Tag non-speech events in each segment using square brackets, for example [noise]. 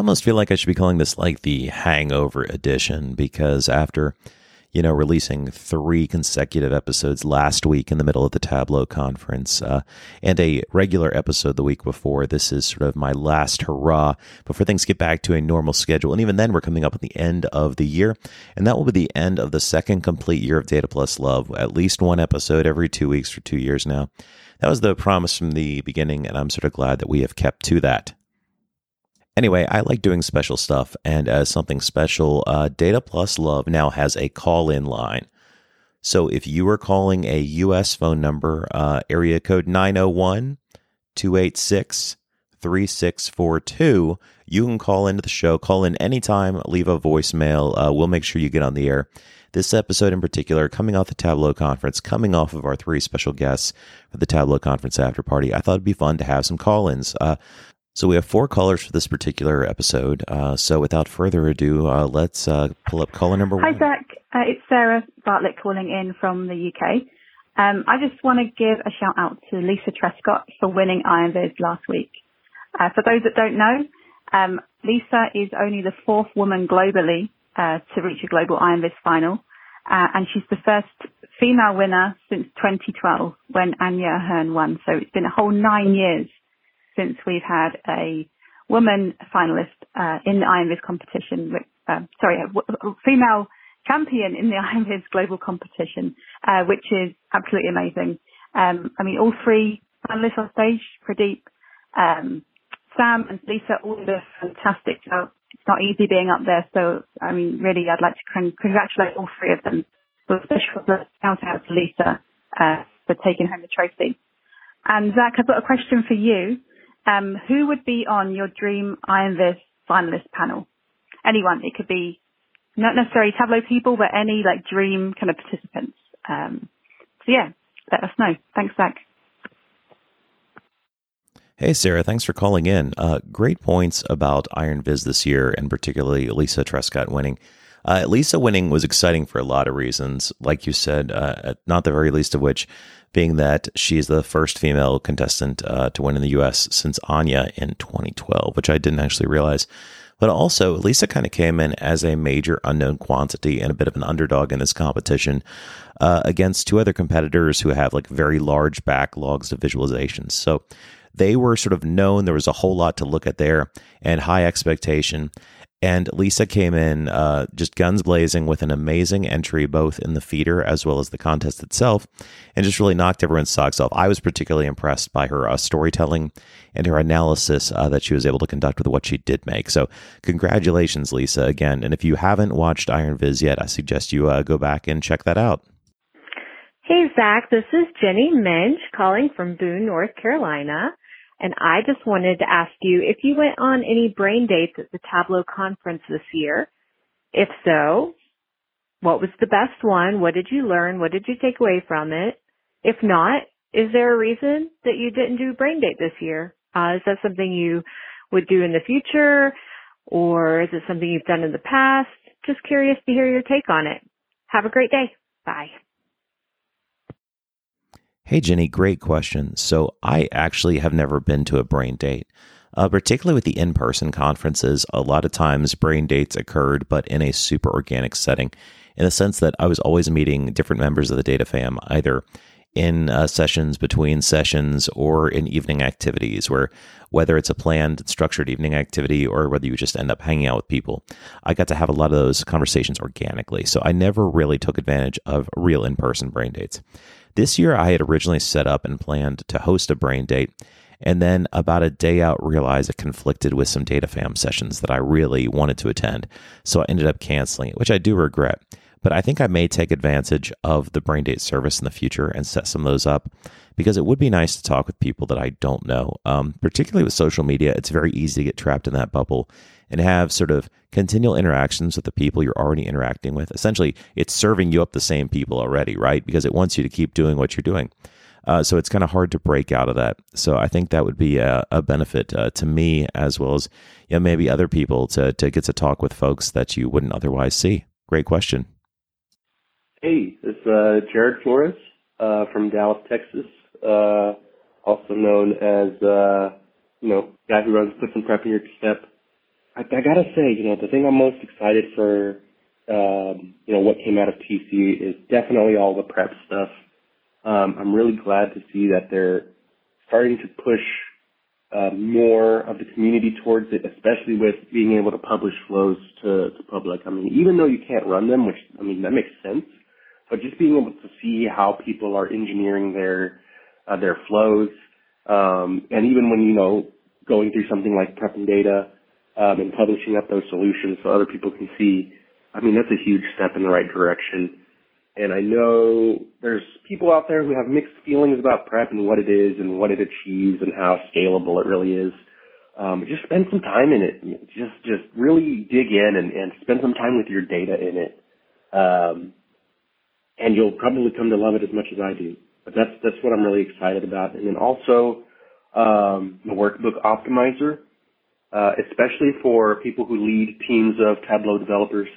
almost feel like I should be calling this like the hangover edition because after you know, releasing three consecutive episodes last week in the middle of the Tableau conference uh, and a regular episode the week before. This is sort of my last hurrah before things get back to a normal schedule. And even then, we're coming up at the end of the year, and that will be the end of the second complete year of Data Plus Love. At least one episode every two weeks for two years now. That was the promise from the beginning, and I'm sort of glad that we have kept to that. Anyway, I like doing special stuff, and as something special, uh, Data Plus Love now has a call in line. So if you are calling a U.S. phone number, uh, area code 901 286 3642, you can call into the show. Call in anytime, leave a voicemail. Uh, we'll make sure you get on the air. This episode in particular, coming off the Tableau conference, coming off of our three special guests for the Tableau conference after party, I thought it'd be fun to have some call ins. Uh, so we have four callers for this particular episode. Uh, so without further ado, uh, let's uh, pull up caller number one. Hi, Zach. Uh, it's Sarah Bartlett calling in from the UK. Um, I just want to give a shout out to Lisa Trescott for winning Iron IronViz last week. Uh, for those that don't know, um, Lisa is only the fourth woman globally uh, to reach a global Iron IronViz final, uh, and she's the first female winner since 2012 when Anya A'Hearn won. So it's been a whole nine years since we've had a woman finalist uh, in the IronViz competition. Uh, sorry, a, female champion in the [laughs] IronViz global competition, uh, which is absolutely amazing. Um, I mean, all three finalists on stage, Pradeep, um, Sam and Lisa, all did a fantastic. It's not easy being up there. So, I mean, really, I'd like to con- congratulate all three of them. So special shout out to Lisa uh, for taking home the trophy. And Zach, I've got a question for you. Um, who would be on your dream IronViz finalist panel? Anyone. It could be not necessarily Tableau people, but any like dream kind of participants. Um, so yeah, let us know. Thanks, Zach. Hey, Sarah, thanks for calling in. Uh, great points about IronViz this year, and particularly Lisa Trescott winning. Uh, Lisa winning was exciting for a lot of reasons, like you said, uh, not the very least of which being that she's the first female contestant uh, to win in the U.S. since Anya in 2012, which I didn't actually realize. But also, Lisa kind of came in as a major unknown quantity and a bit of an underdog in this competition uh, against two other competitors who have like very large backlogs of visualizations. So they were sort of known. There was a whole lot to look at there and high expectation. And Lisa came in uh, just guns blazing with an amazing entry, both in the feeder as well as the contest itself, and just really knocked everyone's socks off. I was particularly impressed by her uh, storytelling and her analysis uh, that she was able to conduct with what she did make. So, congratulations, Lisa, again. And if you haven't watched Iron Viz yet, I suggest you uh, go back and check that out. Hey, Zach, this is Jenny Minch calling from Boone, North Carolina. And I just wanted to ask you if you went on any brain dates at the Tableau conference this year. If so, what was the best one? What did you learn? What did you take away from it? If not, is there a reason that you didn't do brain date this year? Uh, is that something you would do in the future or is it something you've done in the past? Just curious to hear your take on it. Have a great day. Bye. Hey, Jenny, great question. So, I actually have never been to a brain date. Uh, particularly with the in person conferences, a lot of times brain dates occurred, but in a super organic setting, in the sense that I was always meeting different members of the data fam, either in uh, sessions between sessions or in evening activities where whether it's a planned structured evening activity or whether you just end up hanging out with people i got to have a lot of those conversations organically so i never really took advantage of real in-person brain dates this year, I had originally set up and planned to host a brain date, and then about a day out, realized it conflicted with some data fam sessions that I really wanted to attend. So I ended up canceling it, which I do regret. But I think I may take advantage of the brain date service in the future and set some of those up because it would be nice to talk with people that I don't know. Um, particularly with social media, it's very easy to get trapped in that bubble and have sort of continual interactions with the people you're already interacting with. Essentially, it's serving you up the same people already, right? Because it wants you to keep doing what you're doing. Uh, so it's kind of hard to break out of that. So I think that would be a, a benefit uh, to me as well as you know, maybe other people to, to get to talk with folks that you wouldn't otherwise see. Great question. Hey, this is uh, Jared Flores uh, from Dallas, Texas, uh, also known as, uh, you know, guy who runs Clifton Prep in your step I, I gotta say, you know, the thing I'm most excited for, um, you know, what came out of TC is definitely all the prep stuff. Um, I'm really glad to see that they're starting to push uh, more of the community towards it, especially with being able to publish flows to, to public. I mean, even though you can't run them, which I mean that makes sense, but just being able to see how people are engineering their uh, their flows, um, and even when you know going through something like prepping data um, and publishing up those solutions so other people can see, I mean that's a huge step in the right direction. And I know there's people out there who have mixed feelings about prep and what it is and what it achieves and how scalable it really is. Um, just spend some time in it. Just just really dig in and, and spend some time with your data in it. Um, and you'll probably come to love it as much as I do. But that's that's what I'm really excited about. And then also um, the workbook optimizer, uh, especially for people who lead teams of Tableau developers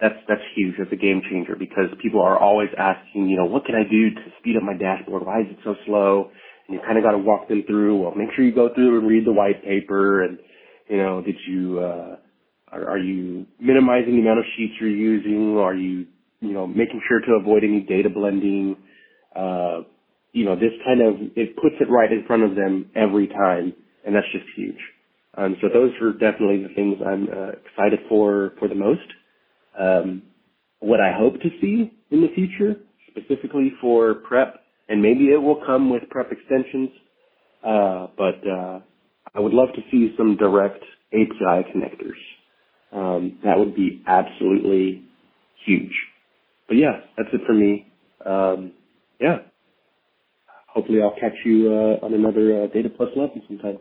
that's that's huge. That's a game changer because people are always asking, you know, what can I do to speed up my dashboard? Why is it so slow? And you kind of got to walk them through. Well, make sure you go through and read the white paper, and you know, did you uh, are, are you minimizing the amount of sheets you're using? Are you you know making sure to avoid any data blending? Uh, you know, this kind of it puts it right in front of them every time, and that's just huge. Um, so those are definitely the things I'm uh, excited for for the most. Um, what I hope to see in the future, specifically for prep, and maybe it will come with prep extensions, uh, but uh, I would love to see some direct API connectors. Um, that would be absolutely huge. But yeah, that's it for me. Um, yeah. Hopefully I'll catch you uh, on another uh, Data Plus lesson sometime.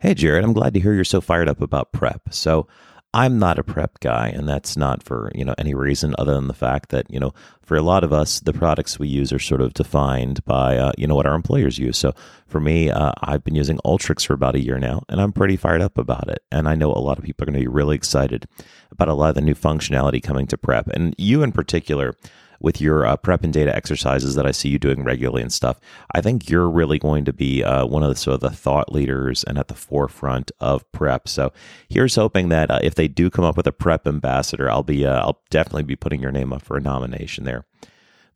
Hey, Jared, I'm glad to hear you're so fired up about prep. So, I'm not a prep guy, and that's not for you know any reason other than the fact that you know for a lot of us, the products we use are sort of defined by uh, you know what our employers use. So for me, uh, I've been using Alteryx for about a year now, and I'm pretty fired up about it. And I know a lot of people are going to be really excited about a lot of the new functionality coming to prep, and you in particular with your uh, prep and data exercises that I see you doing regularly and stuff, I think you're really going to be uh, one of the sort of the thought leaders and at the forefront of prep. So here's hoping that uh, if they do come up with a prep ambassador, I'll be uh, I'll definitely be putting your name up for a nomination there.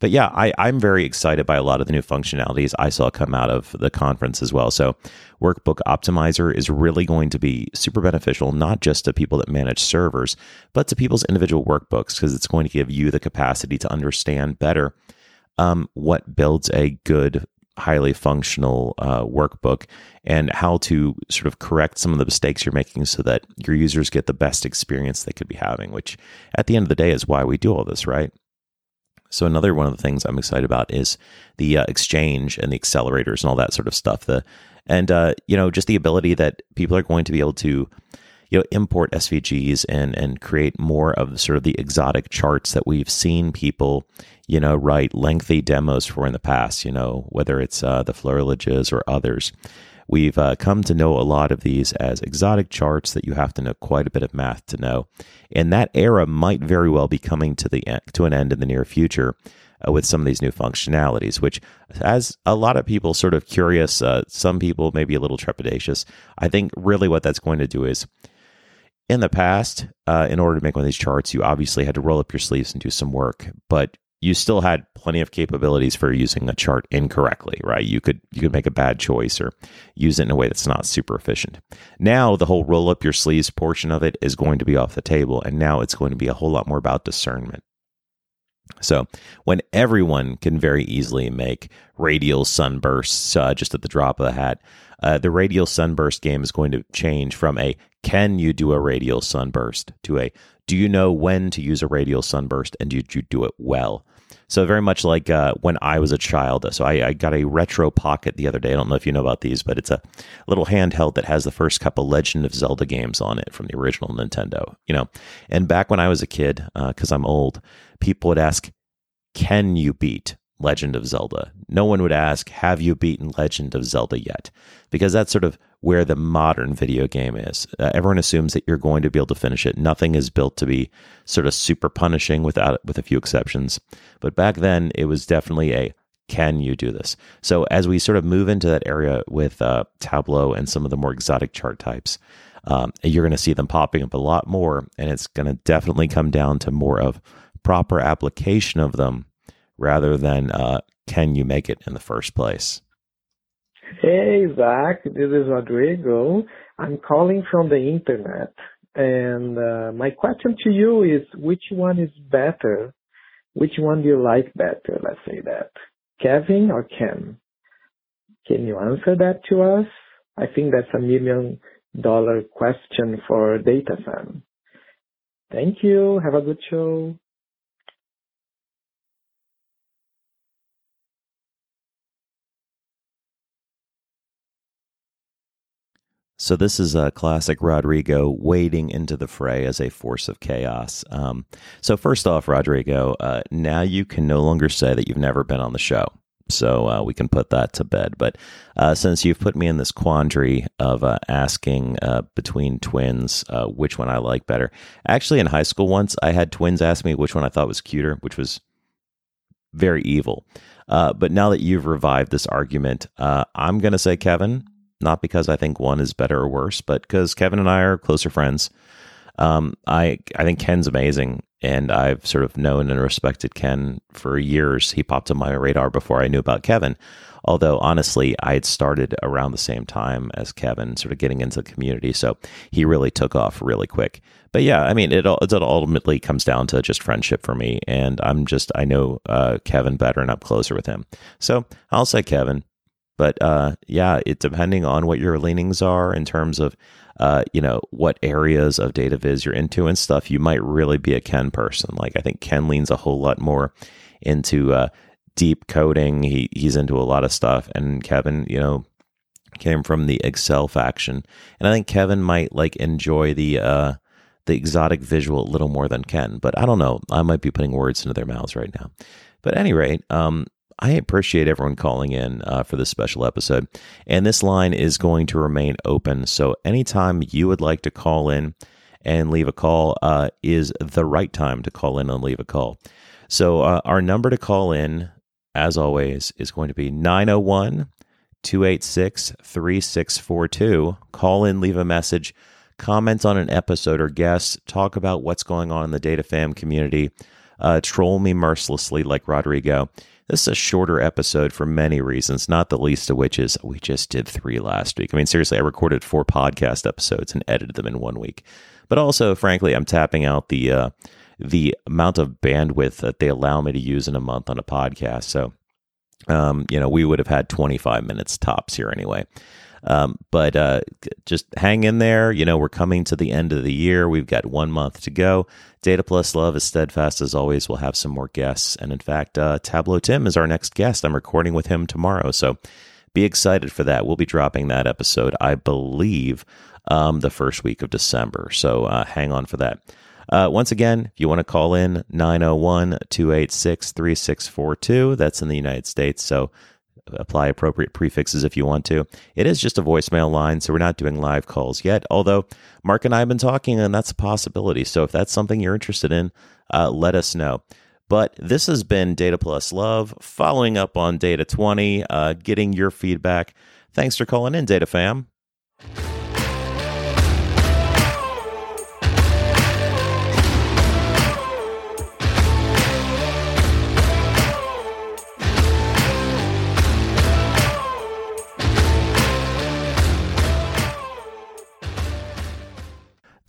But yeah, I, I'm very excited by a lot of the new functionalities I saw come out of the conference as well. So, Workbook Optimizer is really going to be super beneficial, not just to people that manage servers, but to people's individual workbooks, because it's going to give you the capacity to understand better um, what builds a good highly functional uh, workbook and how to sort of correct some of the mistakes you're making so that your users get the best experience they could be having, which at the end of the day is why we do all this, right? So another one of the things I'm excited about is the uh, exchange and the accelerators and all that sort of stuff. The and uh, you know just the ability that people are going to be able to you know import SVGs and and create more of sort of the exotic charts that we've seen people you know write lengthy demos for in the past. You know whether it's uh, the Flerlages or others. We've uh, come to know a lot of these as exotic charts that you have to know quite a bit of math to know. And that era might very well be coming to the to an end in the near future uh, with some of these new functionalities, which has a lot of people sort of curious. Uh, some people maybe a little trepidatious. I think really what that's going to do is in the past, uh, in order to make one of these charts, you obviously had to roll up your sleeves and do some work. But you still had plenty of capabilities for using a chart incorrectly, right? You could you could make a bad choice or use it in a way that's not super efficient. Now the whole roll up your sleeves portion of it is going to be off the table, and now it's going to be a whole lot more about discernment. So, when everyone can very easily make radial sunbursts uh, just at the drop of the hat, uh, the radial sunburst game is going to change from a can you do a radial sunburst to a do you know when to use a radial sunburst and did you do it well? So very much like uh, when I was a child. So I, I, got a retro pocket the other day. I don't know if you know about these, but it's a little handheld that has the first couple Legend of Zelda games on it from the original Nintendo. You know, and back when I was a kid, because uh, I'm old, people would ask, "Can you beat Legend of Zelda?" No one would ask, "Have you beaten Legend of Zelda yet?" Because that's sort of where the modern video game is. Uh, everyone assumes that you're going to be able to finish it. Nothing is built to be sort of super punishing without with a few exceptions. But back then it was definitely a can you do this? So as we sort of move into that area with uh, Tableau and some of the more exotic chart types, um, you're going to see them popping up a lot more, and it's going to definitely come down to more of proper application of them rather than uh, can you make it in the first place. Hey Zach, this is Rodrigo. I'm calling from the internet, and uh, my question to you is: which one is better? Which one do you like better? Let's say that Kevin or Ken. Can you answer that to us? I think that's a million dollar question for data fam. Thank you. Have a good show. So this is a classic Rodrigo wading into the fray as a force of chaos. Um, so first off, Rodrigo, uh, now you can no longer say that you've never been on the show. So uh, we can put that to bed. But uh, since you've put me in this quandary of uh, asking uh, between twins uh, which one I like better, actually in high school once I had twins ask me which one I thought was cuter, which was very evil. but now that you've revived this argument, I'm going to say Kevin not because I think one is better or worse, but because Kevin and I are closer friends. Um, I I think Ken's amazing, and I've sort of known and respected Ken for years. He popped on my radar before I knew about Kevin. Although honestly, I had started around the same time as Kevin, sort of getting into the community, so he really took off really quick. But yeah, I mean, it, it ultimately comes down to just friendship for me, and I'm just I know uh, Kevin better, and I'm closer with him, so I'll say Kevin. But uh, yeah, it depending on what your leanings are in terms of uh, you know what areas of data viz you're into and stuff, you might really be a Ken person. Like I think Ken leans a whole lot more into uh, deep coding. He he's into a lot of stuff, and Kevin, you know, came from the Excel faction, and I think Kevin might like enjoy the uh, the exotic visual a little more than Ken. But I don't know. I might be putting words into their mouths right now. But at any rate, um, I appreciate everyone calling in uh, for this special episode. And this line is going to remain open. So anytime you would like to call in and leave a call uh, is the right time to call in and leave a call. So uh, our number to call in, as always, is going to be 901 286 3642. Call in, leave a message, comment on an episode or guest, talk about what's going on in the Data Fam community, uh, troll me mercilessly like Rodrigo this is a shorter episode for many reasons, not the least of which is we just did three last week. I mean, seriously, I recorded four podcast episodes and edited them in one week. But also, frankly, I'm tapping out the uh, the amount of bandwidth that they allow me to use in a month on a podcast. So, um, you know, we would have had 25 minutes tops here anyway. Um, but uh, just hang in there. You know, we're coming to the end of the year. We've got one month to go. Data Plus Love is steadfast as always. We'll have some more guests. And in fact, uh, Tableau Tim is our next guest. I'm recording with him tomorrow. So be excited for that. We'll be dropping that episode, I believe, um, the first week of December. So uh, hang on for that. Uh, once again, if you want to call in, 901 286 3642. That's in the United States. So apply appropriate prefixes if you want to. It is just a voicemail line, so we're not doing live calls yet. Although Mark and I have been talking, and that's a possibility. So if that's something you're interested in, uh, let us know. But this has been Data Plus Love, following up on Data 20, uh, getting your feedback. Thanks for calling in, Data Fam.